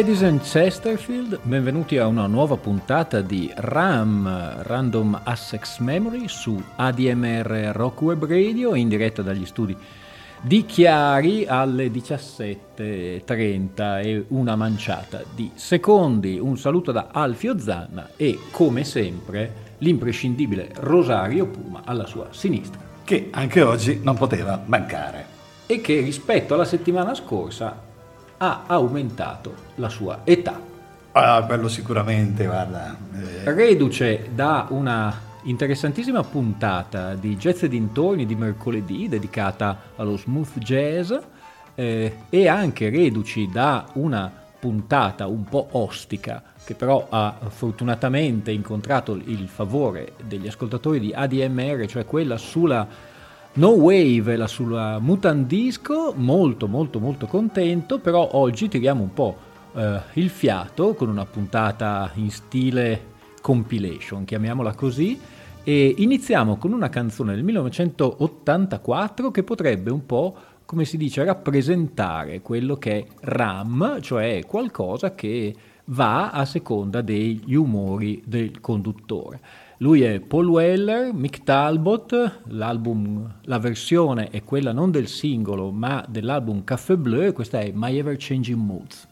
Ladies and Chesterfield, benvenuti a una nuova puntata di RAM, Random Access Memory, su ADMR Rock Web Radio, in diretta dagli studi di Chiari alle 17.30 e una manciata di secondi. Un saluto da Alfio Zanna e, come sempre, l'imprescindibile Rosario Puma alla sua sinistra. Che anche oggi non poteva mancare. E che rispetto alla settimana scorsa ha aumentato la sua età. Ah, quello sicuramente, guarda. Eh. Reduce da una interessantissima puntata di Jazz e dintorni di mercoledì dedicata allo smooth jazz eh, e anche reduci da una puntata un po' ostica che però ha fortunatamente incontrato il favore degli ascoltatori di ADMR, cioè quella sulla No Wave la sulla Mutandisco, molto molto molto contento, però oggi tiriamo un po' eh, il fiato con una puntata in stile compilation, chiamiamola così, e iniziamo con una canzone del 1984 che potrebbe un po', come si dice, rappresentare quello che è RAM, cioè qualcosa che va a seconda degli umori del conduttore. Lui è Paul Weller, Mick Talbot, la versione è quella non del singolo ma dell'album Café Bleu e questa è My Ever Changing Moods.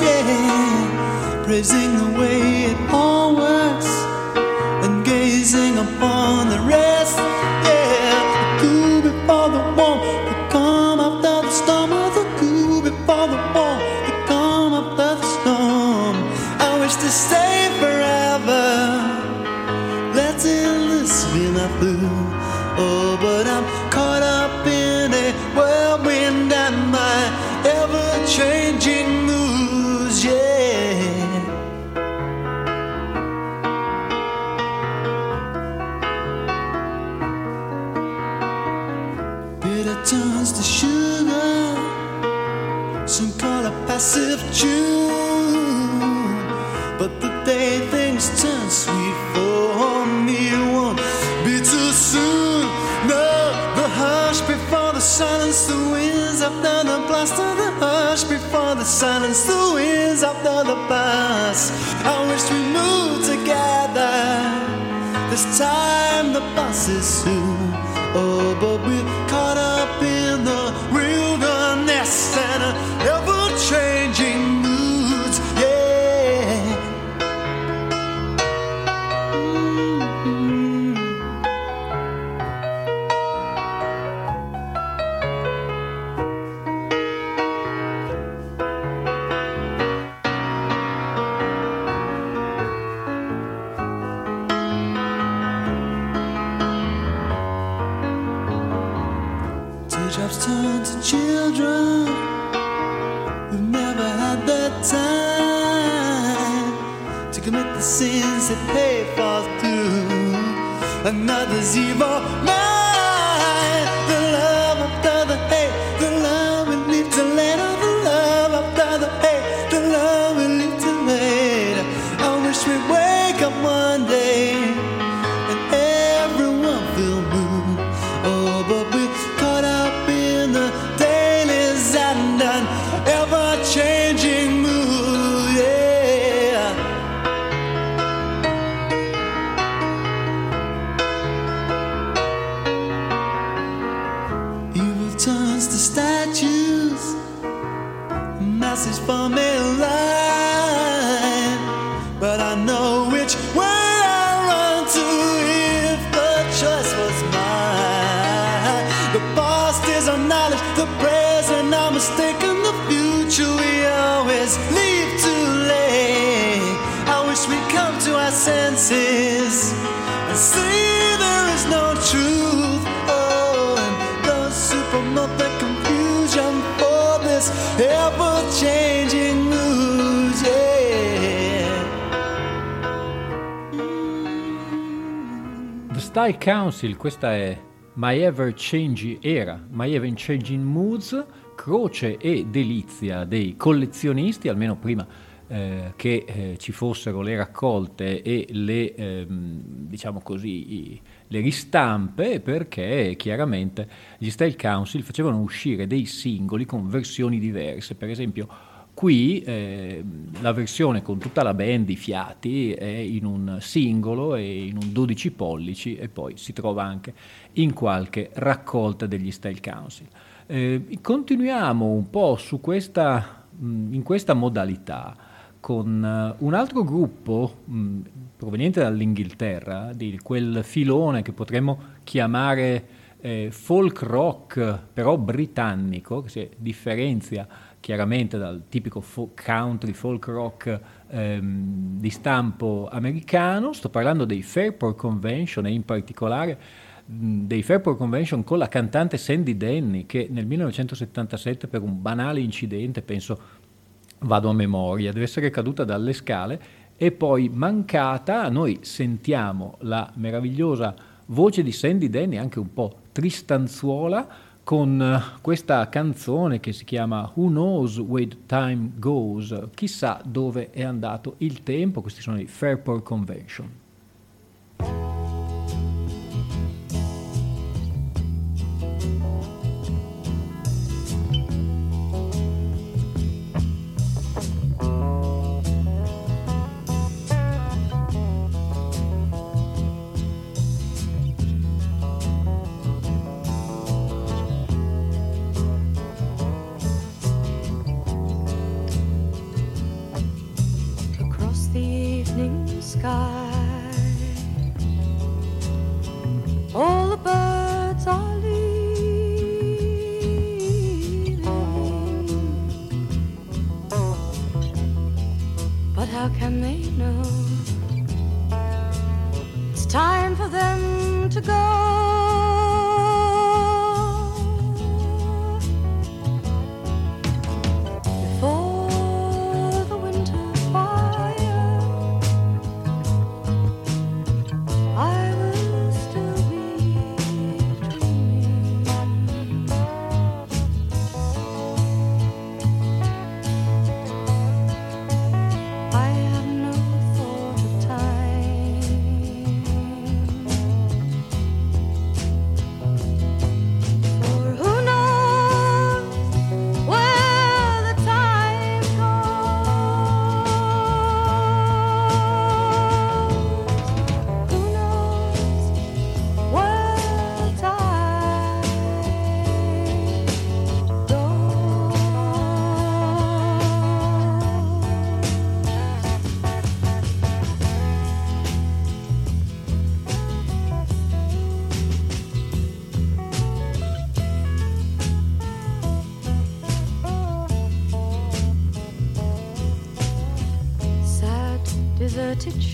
yeah, praising the way turn sweet for me won't be too soon. No, the hush before the silence, the winds after the blast the hush before the silence, the winds after the blast. I wish we moved together. This time the bus is soon. Oh, but we're another's evil always leave too late. I wish we'd come to our senses and see there is no truth. Oh, and no supermarket confusion for this ever changing mood. Yeah. The Style Council, questa è My Ever Changing Era, My Ever Changing Moods, croce e delizia dei collezionisti, almeno prima eh, che eh, ci fossero le raccolte e le, ehm, diciamo così, i, le ristampe, perché chiaramente gli Style Council facevano uscire dei singoli con versioni diverse, per esempio Qui eh, la versione con tutta la band, i fiati, è in un singolo e in un 12 pollici e poi si trova anche in qualche raccolta degli Style Council. Eh, continuiamo un po' questa, mh, in questa modalità con uh, un altro gruppo mh, proveniente dall'Inghilterra, di quel filone che potremmo chiamare eh, folk rock, però britannico, che si differenzia chiaramente dal tipico folk country, folk rock ehm, di stampo americano, sto parlando dei Fairport Convention e in particolare dei Fairport Convention con la cantante Sandy Denny che nel 1977 per un banale incidente, penso vado a memoria, deve essere caduta dalle scale e poi mancata, noi sentiamo la meravigliosa voce di Sandy Denny anche un po' tristanzuola con eh, questa canzone che si chiama Who Knows Where Time Goes, chissà dove è andato il tempo, questi sono i Fairport Convention.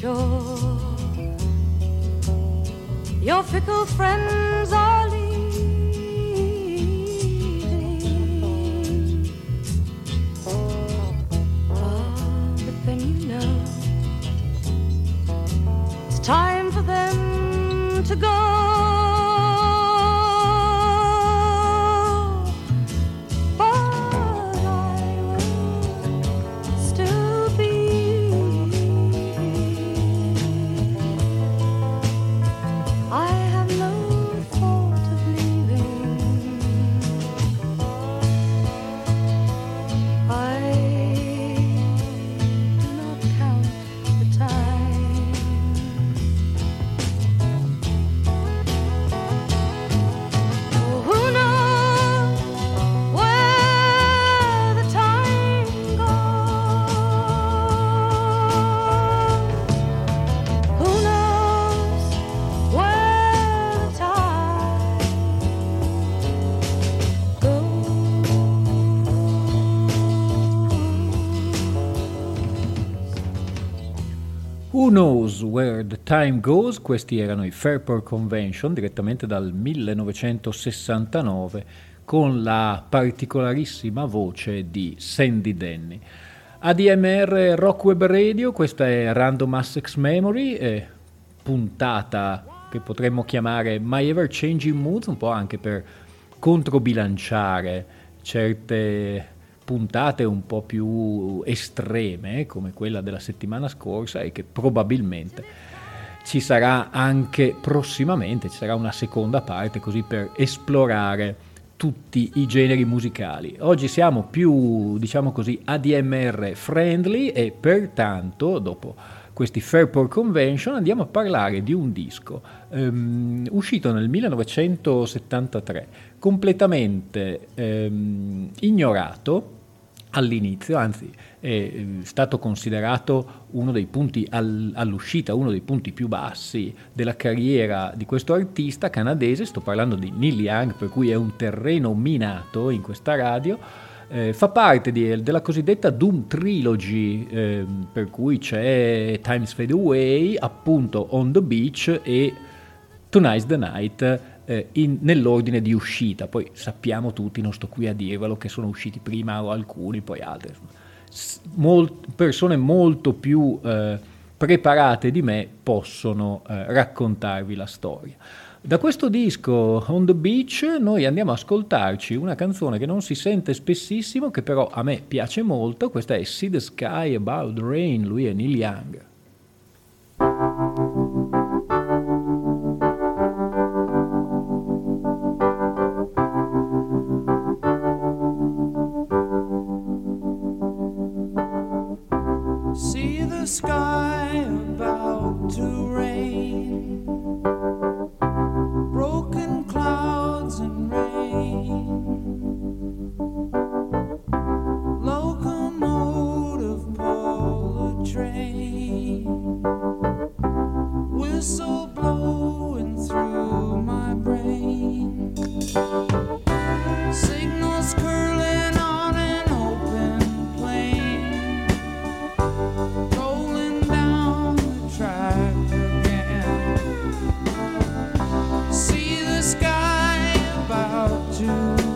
shore. Your fickle friends are leaving. Oh, but then you know it's time for them to go. Knows Where the Time Goes? Questi erano i Fairport Convention direttamente dal 1969 con la particolarissima voce di Sandy Denny. ADMR Rock Web Radio, questa è Random Access Memory, eh, puntata che potremmo chiamare My Ever Changing Moods, un po' anche per controbilanciare certe puntate un po' più estreme come quella della settimana scorsa e che probabilmente ci sarà anche prossimamente, ci sarà una seconda parte così per esplorare tutti i generi musicali. Oggi siamo più, diciamo così, ADMR friendly e pertanto dopo questi Fairport Convention andiamo a parlare di un disco um, uscito nel 1973, completamente um, ignorato all'inizio, anzi è eh, stato considerato uno dei punti al, all'uscita, uno dei punti più bassi della carriera di questo artista canadese, sto parlando di Neil Young, per cui è un terreno minato in questa radio, eh, fa parte di, della cosiddetta Doom Trilogy, eh, per cui c'è Times Fade Away, appunto On the Beach e Tonight's the Night, eh, in, nell'ordine di uscita. Poi sappiamo tutti, non sto qui a dirvelo, che sono usciti prima alcuni, poi altri. Molt, persone molto più eh, preparate di me possono eh, raccontarvi la storia. Da questo disco On the Beach noi andiamo ad ascoltarci una canzone che non si sente spessissimo, che però a me piace molto, questa è See the Sky About the Rain, lui è Neil Young. you.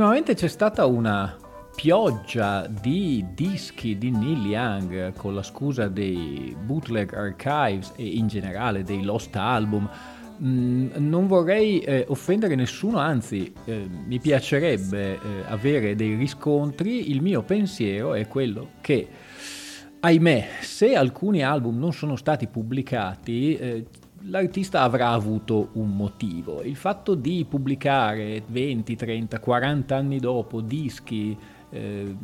Ultimamente c'è stata una pioggia di dischi di Neil Young con la scusa dei bootleg archives e in generale dei lost album Mm, non vorrei eh, offendere nessuno, anzi eh, mi piacerebbe eh, avere dei riscontri. Il mio pensiero è quello che, ahimè, se alcuni album non sono stati pubblicati, eh, l'artista avrà avuto un motivo. Il fatto di pubblicare 20, 30, 40 anni dopo dischi eh,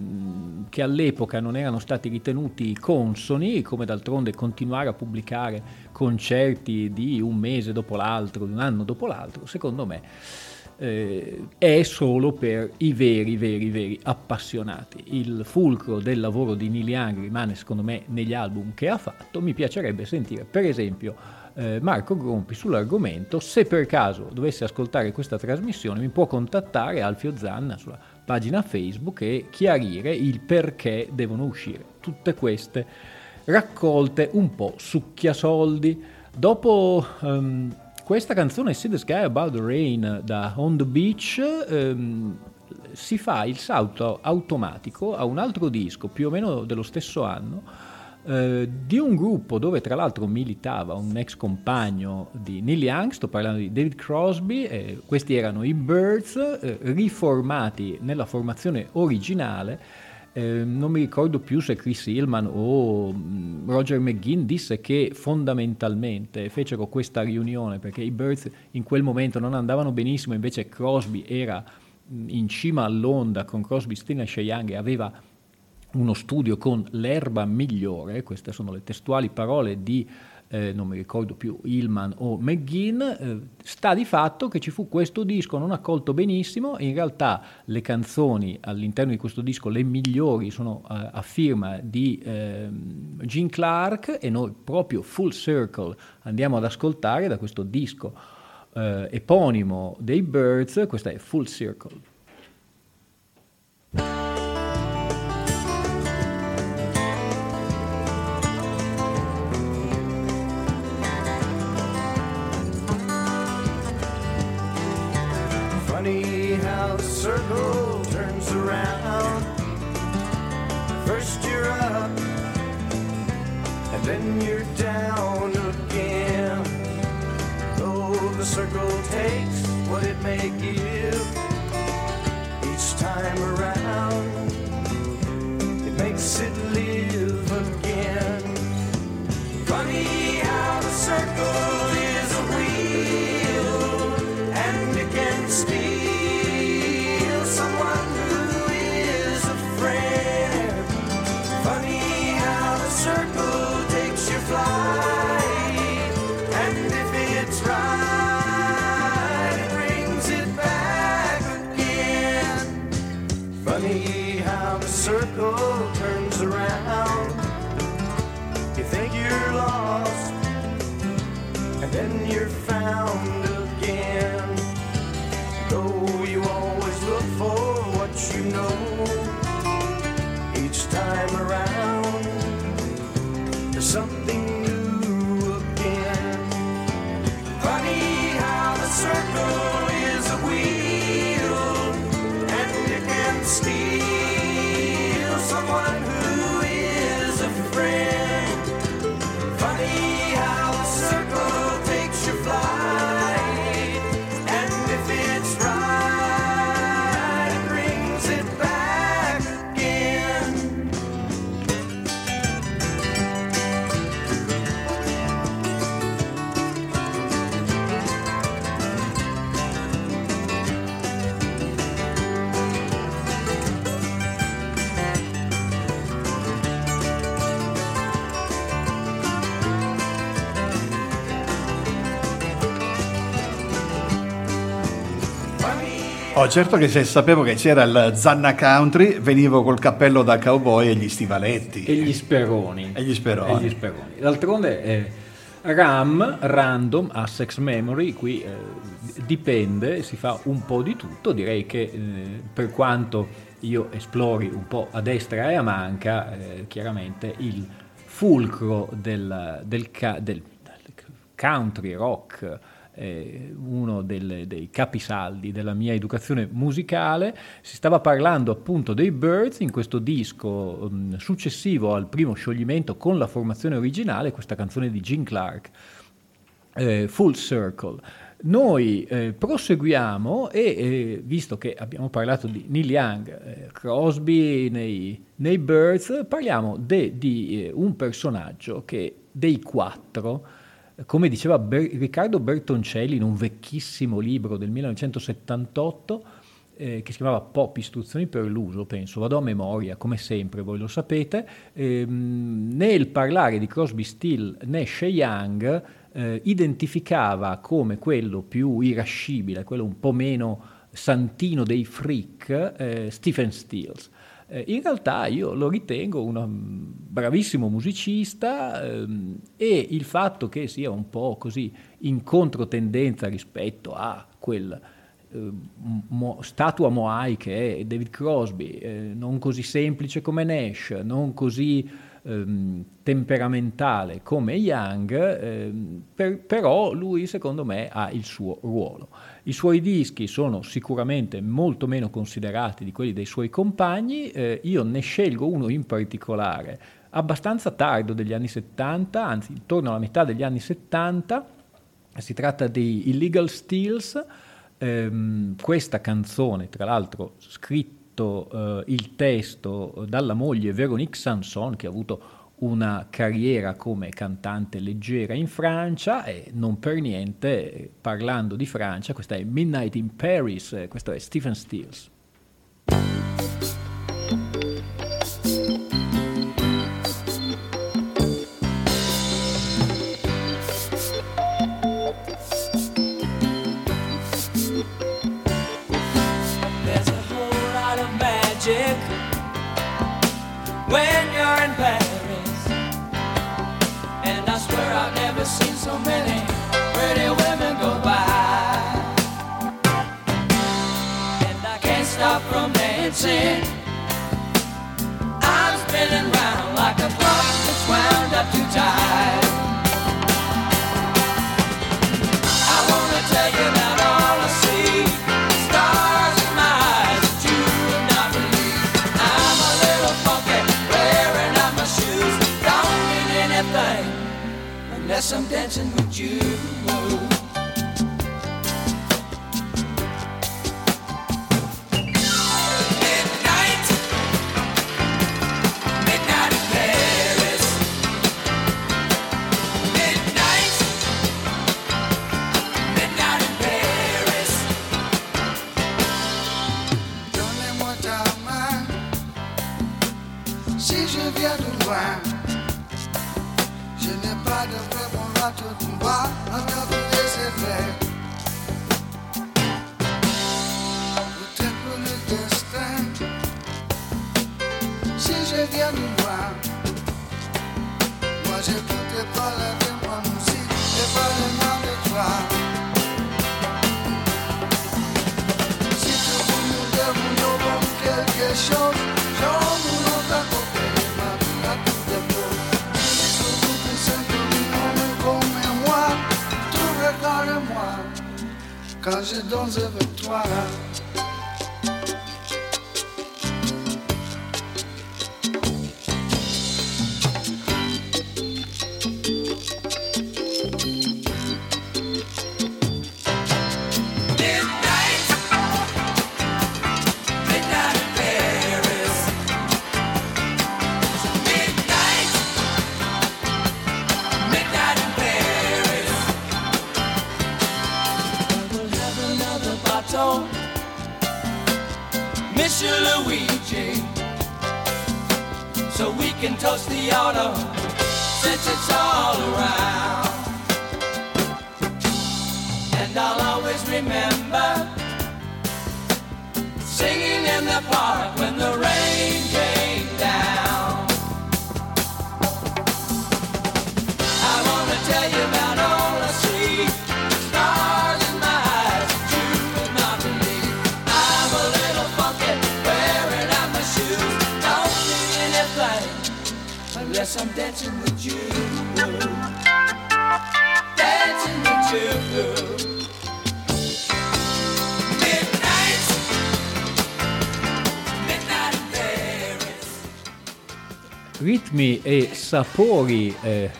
che all'epoca non erano stati ritenuti consoni, come d'altronde continuare a pubblicare concerti di un mese dopo l'altro, di un anno dopo l'altro, secondo me eh, è solo per i veri, veri, veri appassionati. Il fulcro del lavoro di Neil Young rimane secondo me negli album che ha fatto. Mi piacerebbe sentire per esempio eh, Marco Grompi sull'argomento. Se per caso dovesse ascoltare questa trasmissione mi può contattare Alfio Zanna sulla pagina Facebook e chiarire il perché devono uscire tutte queste raccolte un po' succhiasoldi. Dopo um, questa canzone See the Sky Above the Rain da On the Beach um, si fa il salto automatico a un altro disco più o meno dello stesso anno eh, di un gruppo dove tra l'altro militava un ex compagno di Neil Young, sto parlando di David Crosby, eh, questi erano i Birds, eh, riformati nella formazione originale. Eh, non mi ricordo più se Chris Hillman o mm, Roger McGinn disse che fondamentalmente fecero questa riunione perché i Birds in quel momento non andavano benissimo, invece Crosby era mm, in cima all'onda con Crosby, Stills e Young e aveva uno studio con l'erba migliore, queste sono le testuali parole di, eh, non mi ricordo più, Hillman o McGinn, eh, sta di fatto che ci fu questo disco non accolto benissimo, in realtà le canzoni all'interno di questo disco, le migliori, sono a, a firma di eh, Gene Clark e noi proprio Full Circle andiamo ad ascoltare da questo disco eh, eponimo dei Birds, questa è Full circle then you're down again. Though the circle takes what it may give, something Oh, certo che se sapevo che c'era il Zanna Country, venivo col cappello da cowboy e gli stivaletti. E gli speroni. E gli speroni. E gli speroni. D'altronde eh, RAM, random, a sex memory, qui eh, dipende, si fa un po' di tutto, direi che eh, per quanto io esplori un po' a destra e a manca, eh, chiaramente il fulcro del, del, ca- del country rock eh, uno delle, dei capisaldi della mia educazione musicale, si stava parlando appunto dei Birds in questo disco um, successivo al primo scioglimento con la formazione originale, questa canzone di Gene Clark. eh, Full Circle. Noi eh, proseguiamo e eh, visto che abbiamo parlato di Neil Young, eh, Crosby nei, nei, Birds, parliamo de, di eh, un personaggio che dei quattro, come diceva Ber- Riccardo Bertoncelli in un vecchissimo libro del 1978, eh, che si chiamava Pop Istruzioni per l'uso, penso, vado a memoria, come sempre, voi lo sapete, ehm, nel parlare di Crosby, Still, Nash e Young, eh, identificava come quello più irascibile, quello un po' meno santino dei freak, eh, Stephen Stills. Eh, in realtà io lo ritengo un um, bravissimo musicista ehm, e il fatto che sia un po' così in controtendenza rispetto a quel eh, mo, statua Moai che è David Crosby, eh, non così semplice come Nash, non così ehm, temperamentale come Young, ehm, per, però lui secondo me ha il suo ruolo. I suoi dischi sono sicuramente molto meno considerati di quelli dei suoi compagni, eh, io ne scelgo uno in particolare, abbastanza tardo degli anni 70, anzi intorno alla metà degli anni 70, si tratta di Illegal Steals, ehm, questa canzone tra l'altro scritta eh, il testo dalla moglie Veronique Sanson, che ha avuto una carriera come cantante leggera in Francia e non per niente, parlando di Francia, questa è Midnight in Paris, eh, questo è Stephen Stills. when you're in Paris. And I swear I've never seen so many pretty women go by. And I can't stop from dancing. I'm spinning round like a clock that's wound up too tight. Unless I'm dancing with you. remember singing in the park when the rain ritmi e sapori eh,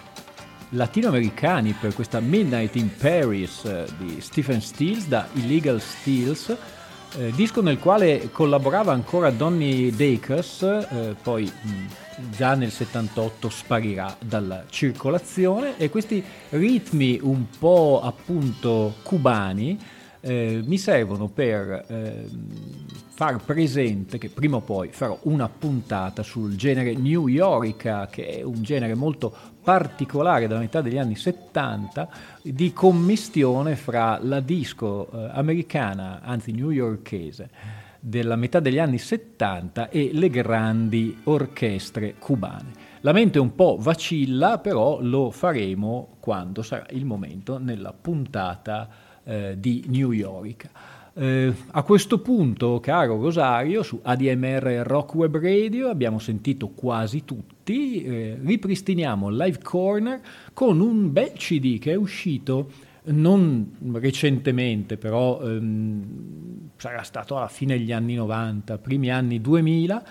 latinoamericani per questa Midnight in Paris eh, di Stephen Stills da Illegal Stills, eh, disco nel quale collaborava ancora Donny Dacus, eh, poi mh, già nel 78 sparirà dalla circolazione. E questi ritmi un po' appunto cubani eh, mi servono per eh, far presente che prima o poi farò una puntata sul genere New York, che è un genere molto particolare dalla metà degli anni 70 di commistione fra la disco eh, americana, anzi newyorkese, della metà degli anni 70 e le grandi orchestre cubane. La mente un po' vacilla, però lo faremo quando sarà il momento nella puntata eh, di New York. Eh, a questo punto, caro Rosario, su ADMR Rock Web Radio abbiamo sentito quasi tutti, eh, ripristiniamo Live Corner con un bel CD che è uscito non recentemente, però ehm, sarà stato alla fine degli anni 90, primi anni 2000,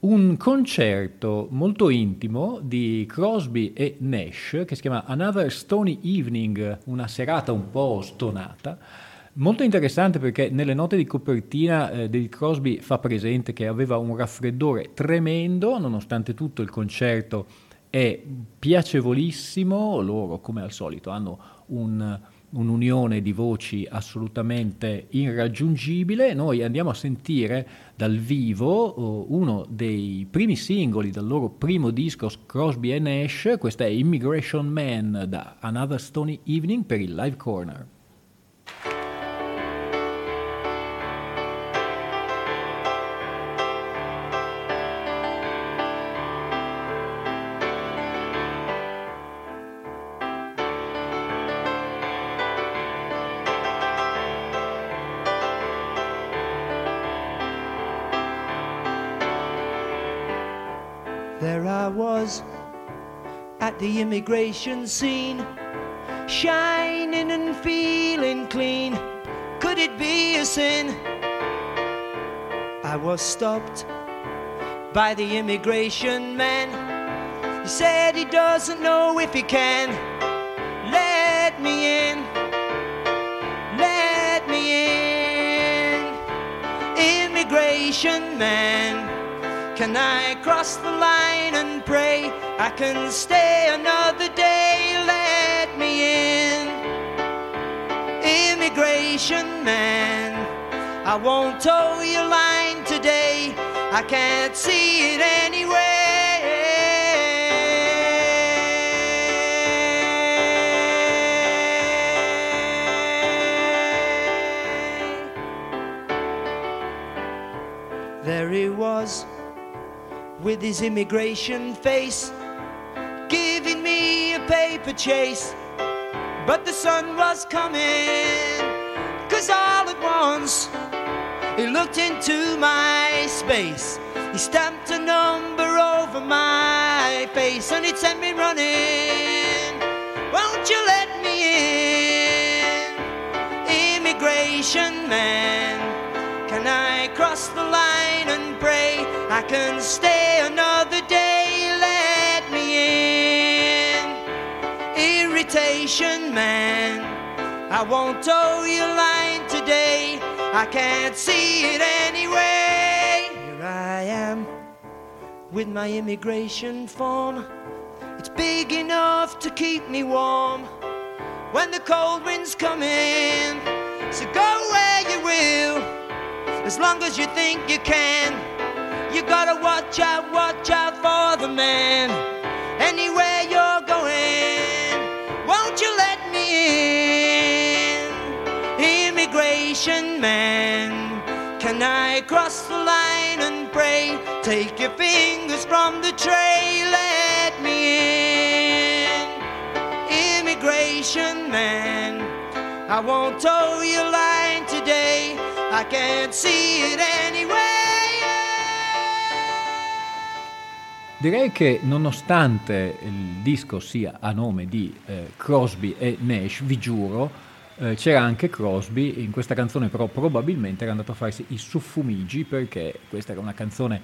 un concerto molto intimo di Crosby e Nash che si chiama Another Stony Evening, una serata un po' stonata. Molto interessante perché nelle note di copertina eh, David Crosby fa presente che aveva un raffreddore tremendo, nonostante tutto il concerto è piacevolissimo, loro come al solito hanno un un'unione di voci assolutamente irraggiungibile. Noi andiamo a sentire dal vivo uh, uno dei primi singoli del loro primo disco Crosby Nash, questa è Immigration Man da Another Stony Evening per il Live Corner. Immigration scene, shining and feeling clean. Could it be a sin? I was stopped by the immigration man. He said he doesn't know if he can let me in. Let me in. Immigration man. Can I cross the line and pray? I can stay another day, let me in. Immigration man, I won't toe your line today. I can't see it anyway. There he was with his immigration face, giving me a paper chase. But the sun was coming, cause all at once he looked into my space. He stamped a number over my face and it sent me running. Won't you let me in? Immigration man, can I cross the line pray I can stay? Another day. Let me in, irritation man. I won't toe your line today. I can't see it anyway. Here I am with my immigration form. It's big enough to keep me warm when the cold winds come in. So go where you will, as long as you think you can. You gotta watch out, watch out for the man. Anywhere you're going. Won't you let me in? Immigration man, can I cross the line and pray? Take your fingers from the tray, let me in. Immigration man, I won't toe your line today. I can't see it anyway. Direi che nonostante il disco sia a nome di eh, Crosby e Nash, vi giuro, eh, c'era anche Crosby, in questa canzone però probabilmente era andato a farsi i suffumigi perché questa era una canzone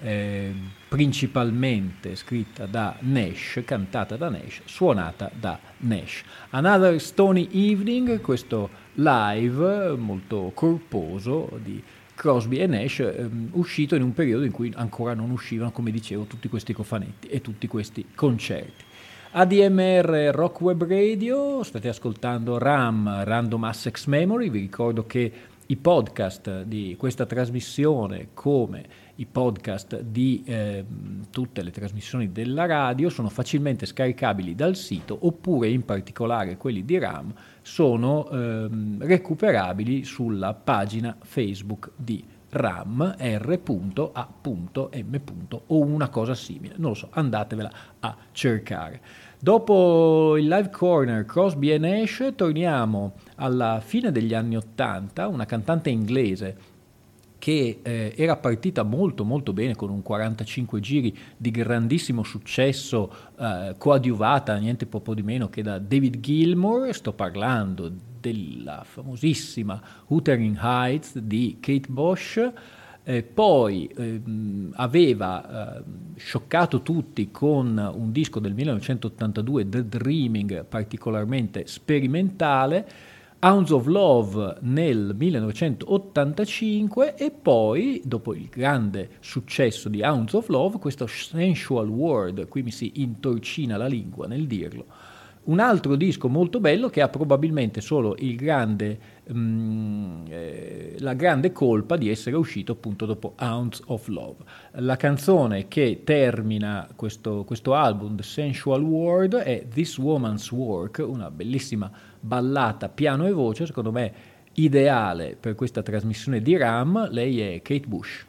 eh, principalmente scritta da Nash, cantata da Nash, suonata da Nash. Another Stony Evening, questo live molto corposo di Crosby e Nash, ehm, uscito in un periodo in cui ancora non uscivano, come dicevo, tutti questi cofanetti e tutti questi concerti. ADMR Rock Web Radio, state ascoltando RAM, Random Access Memory, vi ricordo che i podcast di questa trasmissione, come i podcast di eh, tutte le trasmissioni della radio, sono facilmente scaricabili dal sito oppure in particolare quelli di RAM sono eh, recuperabili sulla pagina Facebook di RAM r.a.m. o una cosa simile, non lo so, andatevela a cercare. Dopo il live corner Crosby e Nash torniamo alla fine degli anni Ottanta, una cantante inglese che eh, era partita molto molto bene con un 45 giri di grandissimo successo eh, coadiuvata niente poco di meno che da David Gilmour, sto parlando della famosissima Wuthering Heights di Kate Bosch, eh, poi ehm, aveva eh, scioccato tutti con un disco del 1982, The Dreaming, particolarmente sperimentale, Hounds of Love nel 1985 e poi, dopo il grande successo di Hounds of Love, questo Sensual World, qui mi si intorcina la lingua nel dirlo, un altro disco molto bello che ha probabilmente solo grande, mm, eh, la grande colpa di essere uscito appunto dopo Ounce of Love. La canzone che termina questo, questo album, The Sensual World, è This Woman's Work, una bellissima ballata piano e voce, secondo me ideale per questa trasmissione di RAM. Lei è Kate Bush.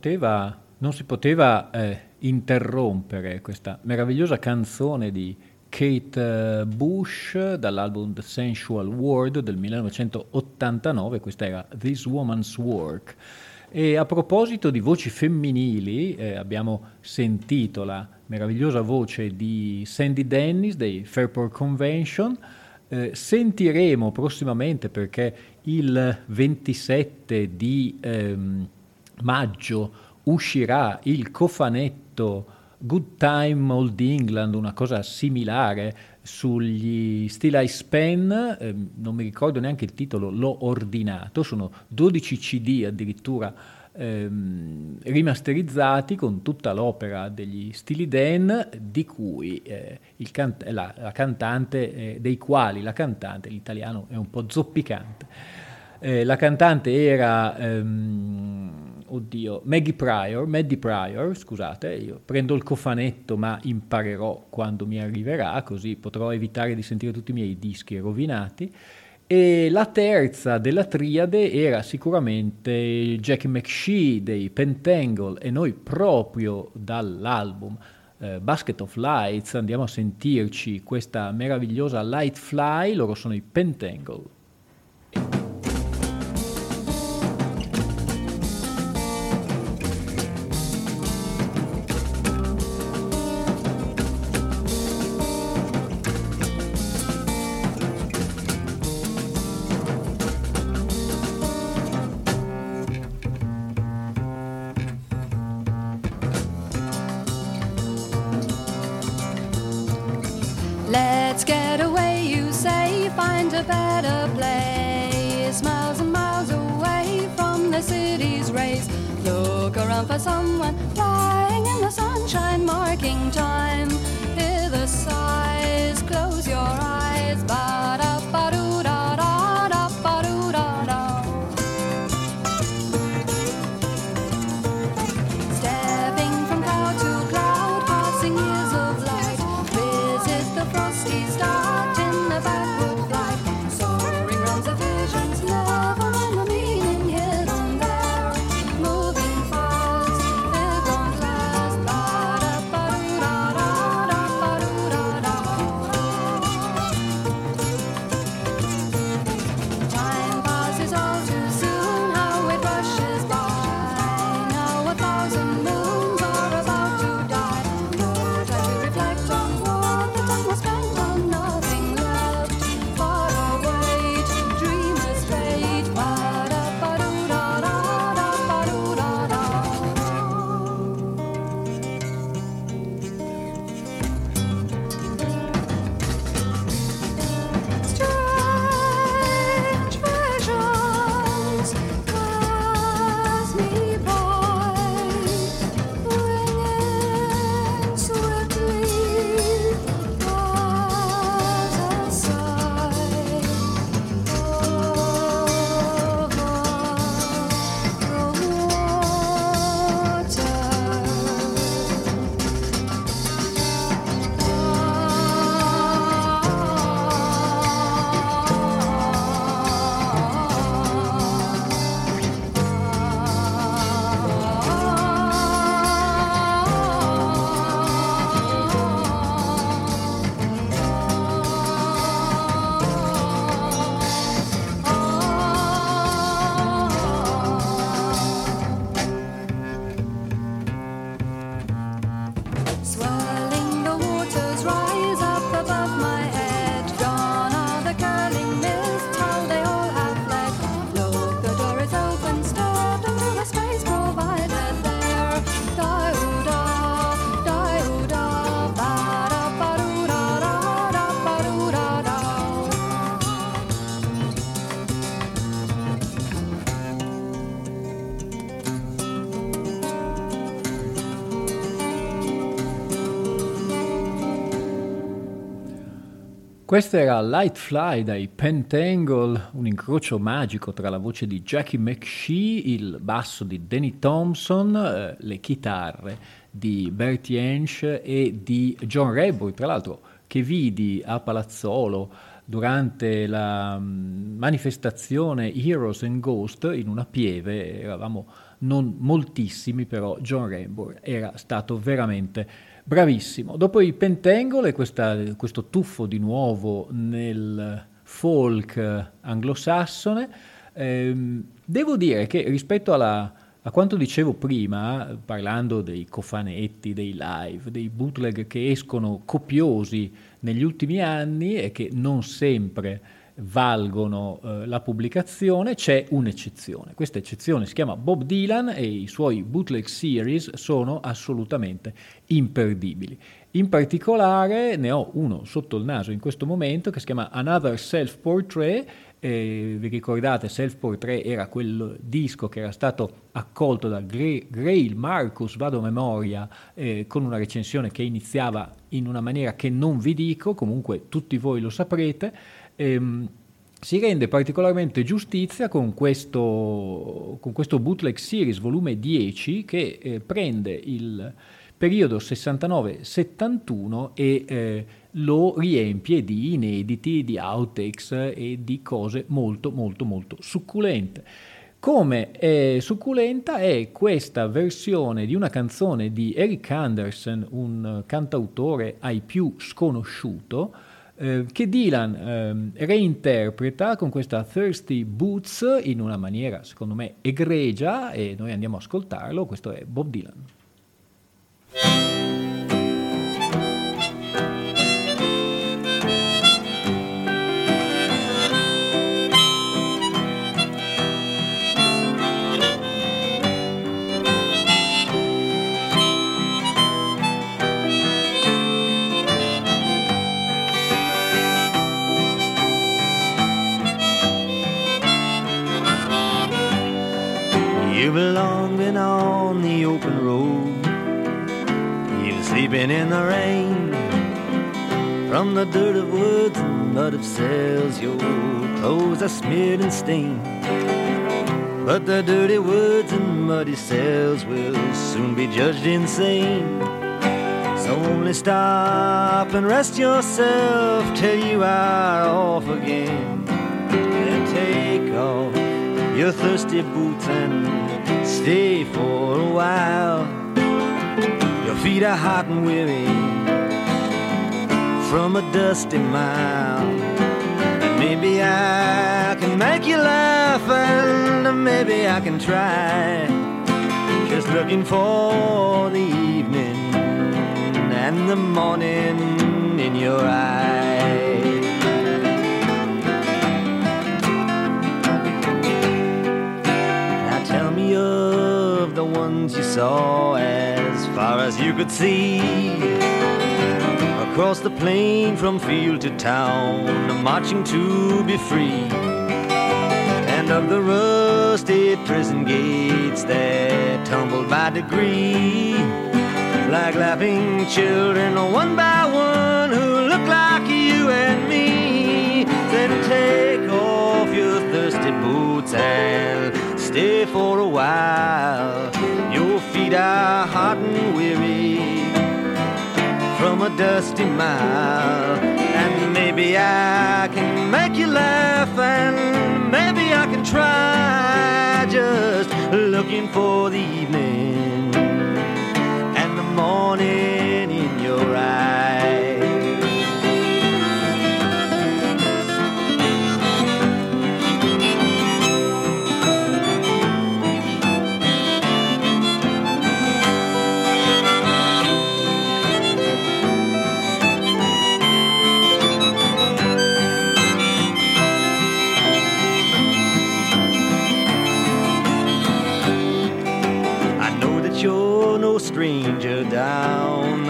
Poteva, non si poteva eh, interrompere questa meravigliosa canzone di Kate eh, Bush dall'album The Sensual World del 1989, questa era This Woman's Work. E a proposito di voci femminili, eh, abbiamo sentito la meravigliosa voce di Sandy Dennis dei Fairport Convention. Eh, sentiremo prossimamente perché il 27 di ehm, maggio uscirà il cofanetto Good Time Old England, una cosa similare sugli Still I Span, eh, non mi ricordo neanche il titolo, l'ho ordinato, sono 12 CD addirittura ehm, rimasterizzati con tutta l'opera degli Stili Dan, di cui eh, can- la, la, cantante, eh, dei quali la cantante, l'italiano è un po' zoppicante. Eh, la cantante era ehm, oddio, Maggie Pryor, Maddie Pryor, scusate, io prendo il cofanetto ma imparerò quando mi arriverà, così potrò evitare di sentire tutti i miei dischi rovinati. E la terza della triade era sicuramente Jackie McShee dei Pentangle e noi proprio dall'album eh, Basket of Lights andiamo a sentirci questa meravigliosa Light Fly, loro sono i Pentangle. Questo era Light Fly dai Pentangle, un incrocio magico tra la voce di Jackie McShee, il basso di Danny Thompson, eh, le chitarre di Bertie Hensch e di John Rebord, tra l'altro che vidi a Palazzolo durante la mm, manifestazione Heroes and Ghost in una pieve, eravamo non moltissimi, però John Rainbow era stato veramente bravissimo. Dopo i Pentangle e questa, questo tuffo di nuovo nel folk anglosassone, ehm, devo dire che rispetto alla, a quanto dicevo prima, parlando dei cofanetti, dei live, dei bootleg che escono copiosi negli ultimi anni e che non sempre valgono eh, la pubblicazione, c'è un'eccezione. Questa eccezione si chiama Bob Dylan e i suoi bootleg series sono assolutamente imperdibili. In particolare ne ho uno sotto il naso in questo momento che si chiama Another Self Portrait. Eh, vi ricordate, Self Portrait era quel disco che era stato accolto da Grail Marcus, vado a memoria, eh, con una recensione che iniziava in una maniera che non vi dico, comunque tutti voi lo saprete ehm, si rende particolarmente giustizia con questo, con questo bootleg series volume 10 che eh, prende il periodo 69-71 e eh, lo riempie di inediti, di outtakes e di cose molto molto molto succulente. Come è succulenta è questa versione di una canzone di Eric Anderson, un cantautore ai più sconosciuto, eh, che Dylan eh, reinterpreta con questa Thirsty Boots in una maniera secondo me egregia e noi andiamo a ascoltarlo, questo è Bob Dylan. You've in the rain. From the dirt of woods and mud of cells, your clothes are smeared and stained. But the dirty woods and muddy cells will soon be judged insane. So only stop and rest yourself till you are off again. And take off your thirsty boots and stay for a while. Feet are hot and weary from a dusty mile. And maybe I can make you laugh, and maybe I can try. Just looking for the evening and the morning in your eyes. Now tell me of the ones you saw far as you could see. Across the plain from field to town, marching to be free. And of the rusted prison gates that tumbled by degree. Like laughing children, one by one, who look like you and me. Then take off your thirsty boots and stay for a while. Your feet are hot and weary from a dusty mile. And maybe I can make you laugh, and maybe I can try just looking for the evening and the morning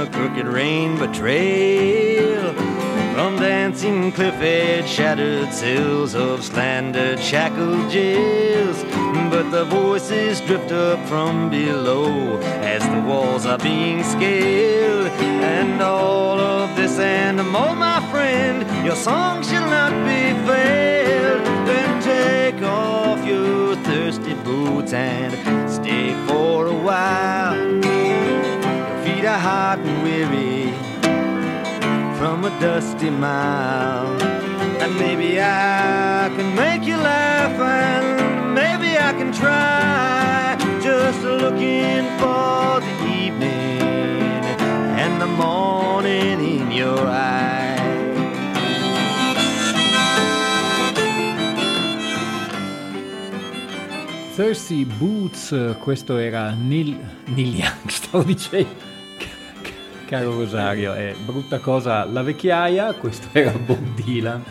the crooked rainbow trail. From dancing cliff edge, shattered sills of slandered, shackled jails. But the voices drift up from below as the walls are being scaled. And all of this and more, my friend, your song shall not be failed. Then take off your thirsty boots and stay for a while. Are hot and weary from a dusty mile. And maybe I can make you laugh, and maybe I can try just looking for the evening and the morning in your eyes. Thirsty Boots, eh, questo era Neil, Neil Young, stavo dicendo. Caro Rosario, è brutta cosa la vecchiaia, questo era Bob Dylan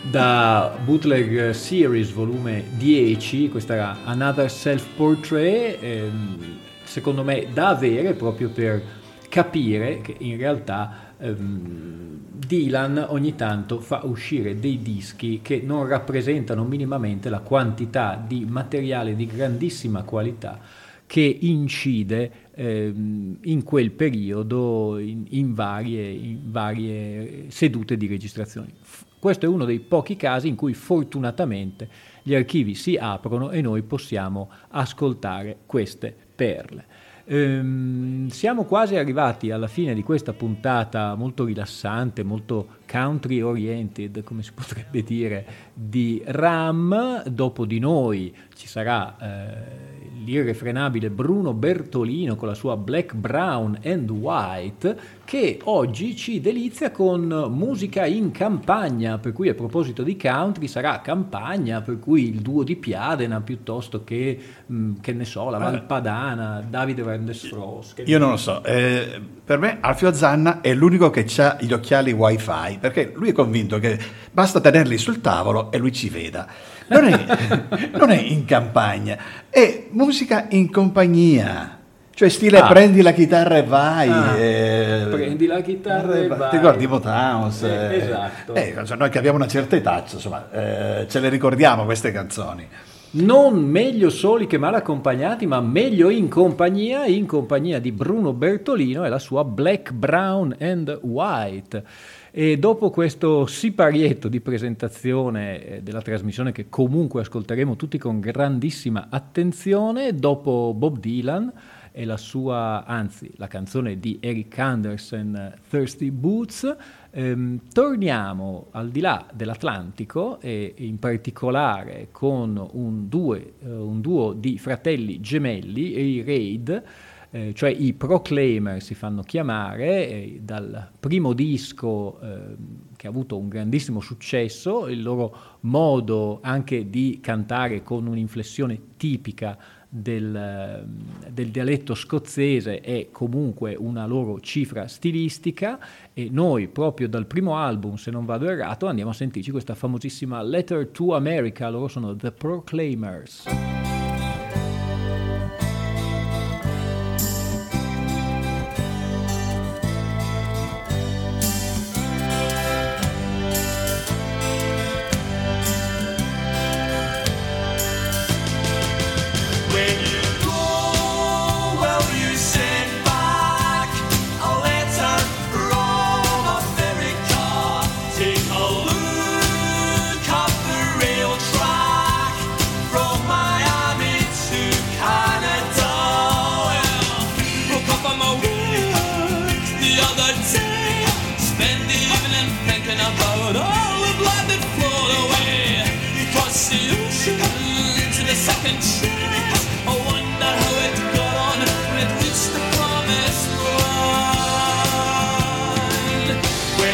da Bootleg Series volume 10, questa era Another Self Portrait, ehm, secondo me da avere proprio per capire che in realtà ehm, Dylan ogni tanto fa uscire dei dischi che non rappresentano minimamente la quantità di materiale di grandissima qualità che incide ehm, in quel periodo in, in, varie, in varie sedute di registrazione. Questo è uno dei pochi casi in cui fortunatamente gli archivi si aprono e noi possiamo ascoltare queste perle. Ehm, siamo quasi arrivati alla fine di questa puntata molto rilassante, molto country oriented, come si potrebbe dire, di Ram. Dopo di noi ci sarà eh, l'irrefrenabile Bruno Bertolino con la sua Black, Brown and White che oggi ci delizia con musica in campagna, per cui a proposito di country sarà campagna, per cui il duo di Piadena piuttosto che, mh, che ne so, la Valpadana, Davide Vandesfros. Io non lo so, eh, per me Alfio Zanna è l'unico che ha gli occhiali wifi, perché lui è convinto che basta tenerli sul tavolo e lui ci veda. Non è, non è in campagna, è musica in compagnia. Cioè stile Ah. prendi la chitarra e vai. Ah, eh, prendi la chitarra e vai. Ti ricordi Motowns? Eh, esatto. Eh, cioè, noi che abbiamo una certa età, insomma, eh, ce le ricordiamo queste canzoni. Non meglio soli che mal accompagnati, ma meglio in compagnia, in compagnia di Bruno Bertolino e la sua Black, Brown and White. E dopo questo siparietto di presentazione eh, della trasmissione che comunque ascolteremo tutti con grandissima attenzione, dopo Bob Dylan e la sua, anzi la canzone di Eric Anderson, Thirsty Boots, ehm, torniamo al di là dell'Atlantico e in particolare con un, due, eh, un duo di fratelli gemelli, i Raid, eh, cioè i Proclaimer si fanno chiamare, eh, dal primo disco eh, che ha avuto un grandissimo successo, il loro modo anche di cantare con un'inflessione tipica del, del dialetto scozzese è comunque una loro cifra stilistica e noi proprio dal primo album, se non vado errato, andiamo a sentirci questa famosissima Letter to America, loro sono The Proclaimers.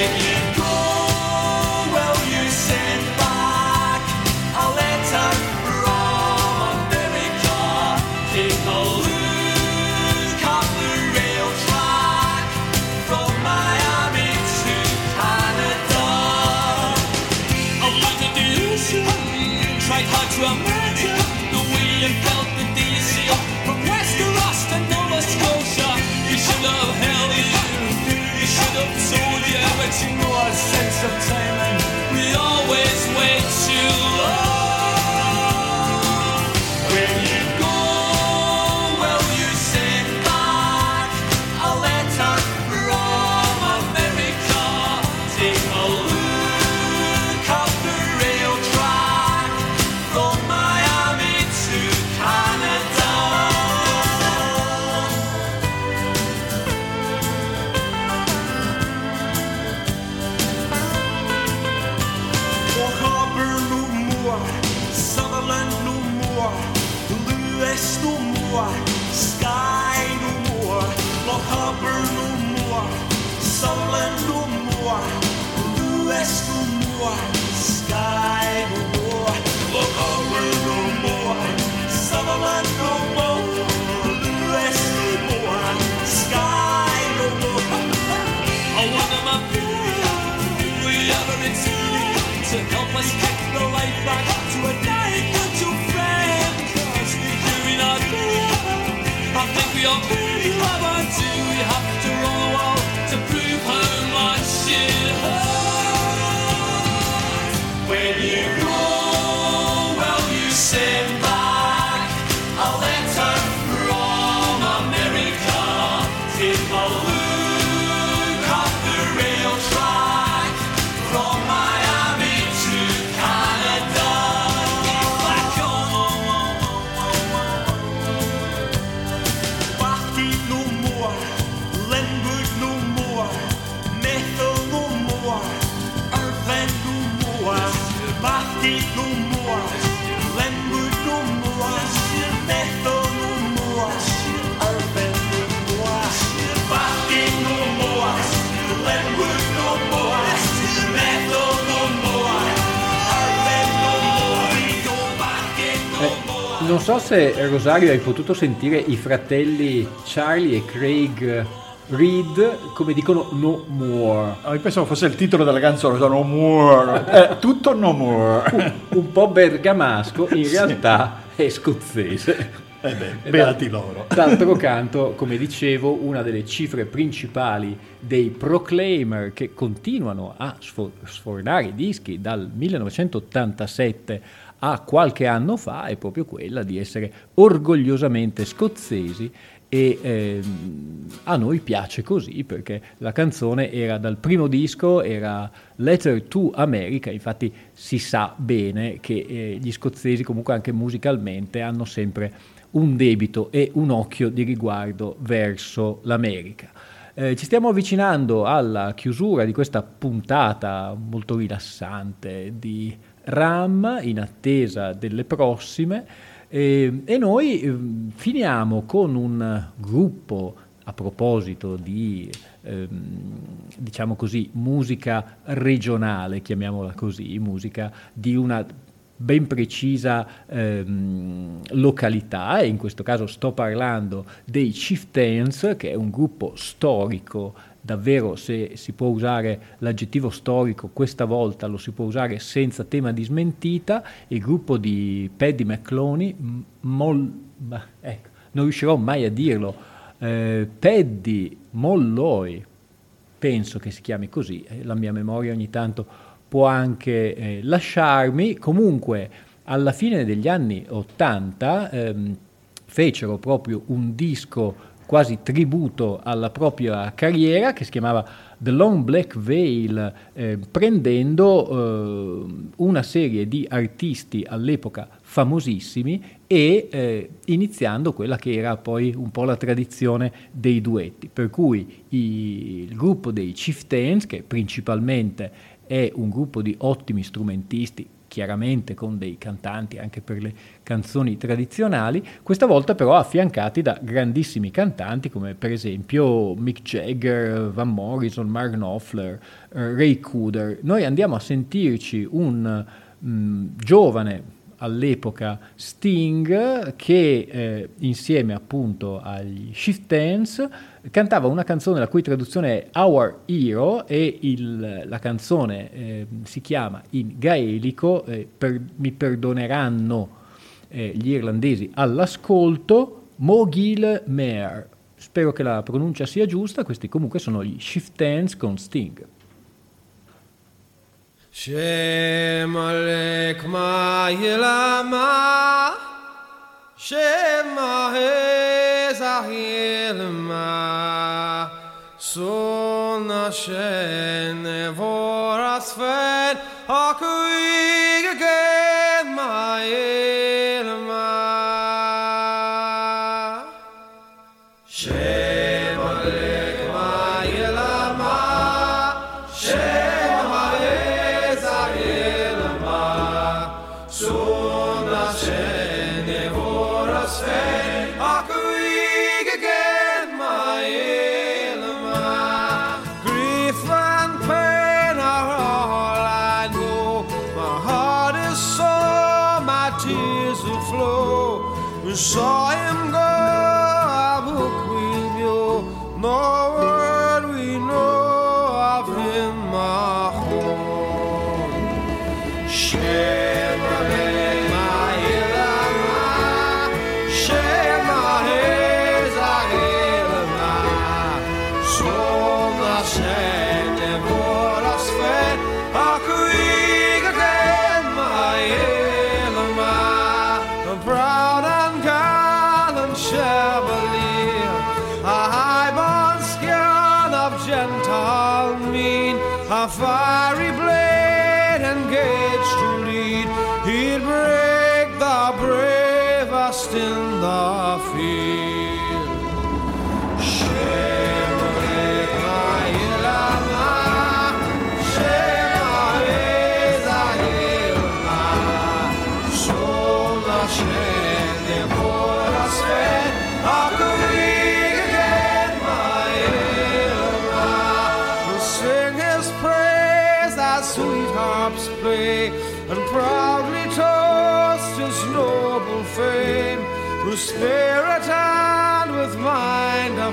thank you. Our I think we all really love non so se Rosario hai potuto sentire i fratelli Charlie e Craig Reed come dicono no more. Ah, io pensavo fosse il titolo della canzone, sono more. Eh, tutto no more. Un po' bergamasco, in realtà è scozzese. Eh beh, beati loro. D'altro canto, come dicevo, una delle cifre principali dei Proclaimer che continuano a sfo- sfornare i dischi dal 1987 a qualche anno fa è proprio quella di essere orgogliosamente scozzesi e ehm, a noi piace così perché la canzone era dal primo disco, era Letter to America, infatti si sa bene che eh, gli scozzesi comunque anche musicalmente hanno sempre un debito e un occhio di riguardo verso l'America. Eh, ci stiamo avvicinando alla chiusura di questa puntata molto rilassante di RAM in attesa delle prossime eh, e noi eh, finiamo con un gruppo a proposito di ehm, diciamo così musica regionale, chiamiamola così, musica di una ben precisa ehm, località e in questo caso sto parlando dei Chieftains che è un gruppo storico davvero se si può usare l'aggettivo storico questa volta lo si può usare senza tema di smentita. Il gruppo di Paddy McCloney Mol- ecco, non riuscirò mai a dirlo eh, Paddy Molloy penso che si chiami così, eh, la mia memoria ogni tanto può anche eh, lasciarmi, comunque alla fine degli anni 80 ehm, fecero proprio un disco quasi tributo alla propria carriera che si chiamava The Long Black Veil, eh, prendendo eh, una serie di artisti all'epoca famosissimi e eh, iniziando quella che era poi un po' la tradizione dei duetti, per cui i- il gruppo dei Chieftains, che principalmente è un gruppo di ottimi strumentisti, chiaramente con dei cantanti anche per le canzoni tradizionali, questa volta però affiancati da grandissimi cantanti come per esempio Mick Jagger, Van Morrison, Mark Knopfler, eh, Ray Cooder. Noi andiamo a sentirci un mh, giovane all'epoca Sting che eh, insieme appunto agli Shift Dance cantava una canzone la cui traduzione è Our Hero e il- la canzone eh, si chiama in gaelico, eh, per- mi perdoneranno eh, gli irlandesi all'ascolto, Mogil Mare. Spero che la pronuncia sia giusta, questi comunque sono gli Shift Dance con Sting. Shemalek ma yilama Shema hezahilma Sona shene vorasfen Akuig gen maez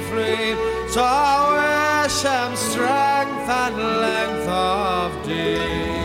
free. So I wish him strength and length of days.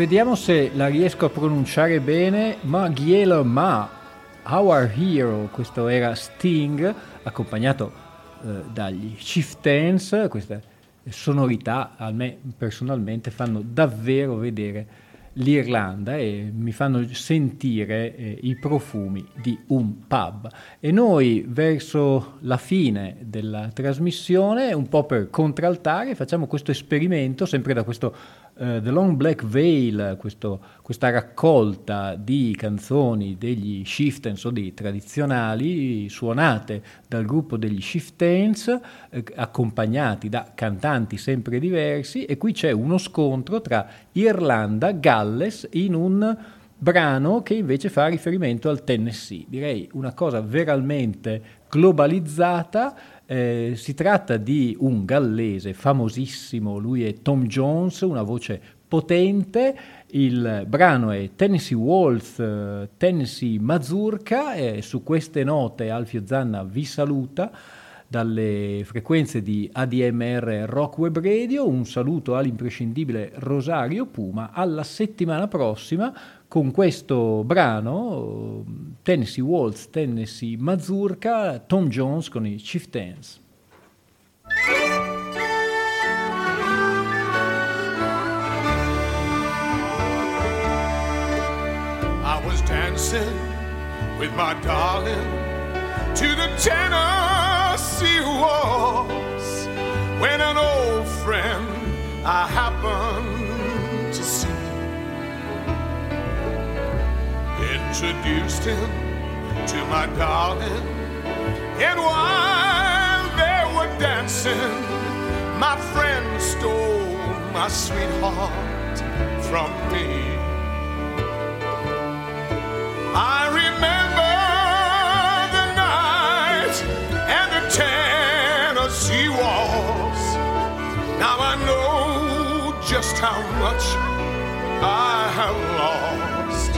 Vediamo se la riesco a pronunciare bene. Maghiela Ma, Our Hero, questo era Sting, accompagnato eh, dagli Chieftains. Queste sonorità a me personalmente fanno davvero vedere l'Irlanda e mi fanno sentire eh, i profumi di un pub. E noi verso la fine della trasmissione, un po' per contraltare, facciamo questo esperimento sempre da questo eh, The Long Black Veil, questo- questa raccolta di canzoni degli Chieftains o dei tradizionali suonate dal gruppo degli Chieftains, eh, accompagnati da cantanti sempre diversi e qui c'è uno scontro tra Irlanda, Galles in un brano che invece fa riferimento al Tennessee. Direi una cosa veramente globalizzata. Eh, si tratta di un gallese famosissimo, lui è Tom Jones, una voce potente. Il brano è Tennessee Waltz, eh, Tennessee Mazurka e su queste note Alfio Zanna vi saluta dalle frequenze di ADMR Rock Web Radio. Un saluto all'imprescindibile Rosario Puma. Alla settimana prossima con questo brano Tennessee Waltz, Tennessee Mazurka, Tom Jones con i Chieftains. I was dancing with my darling to the Tennessee waltz when an old friend I happened to see introduced him to my darling, and while they were dancing, my friend stole my sweetheart from me. I remember just how much I have lost.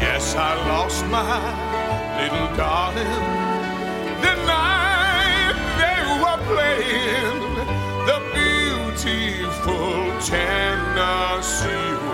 Yes, I lost my little darling the night they were playing the beautiful Tennessee.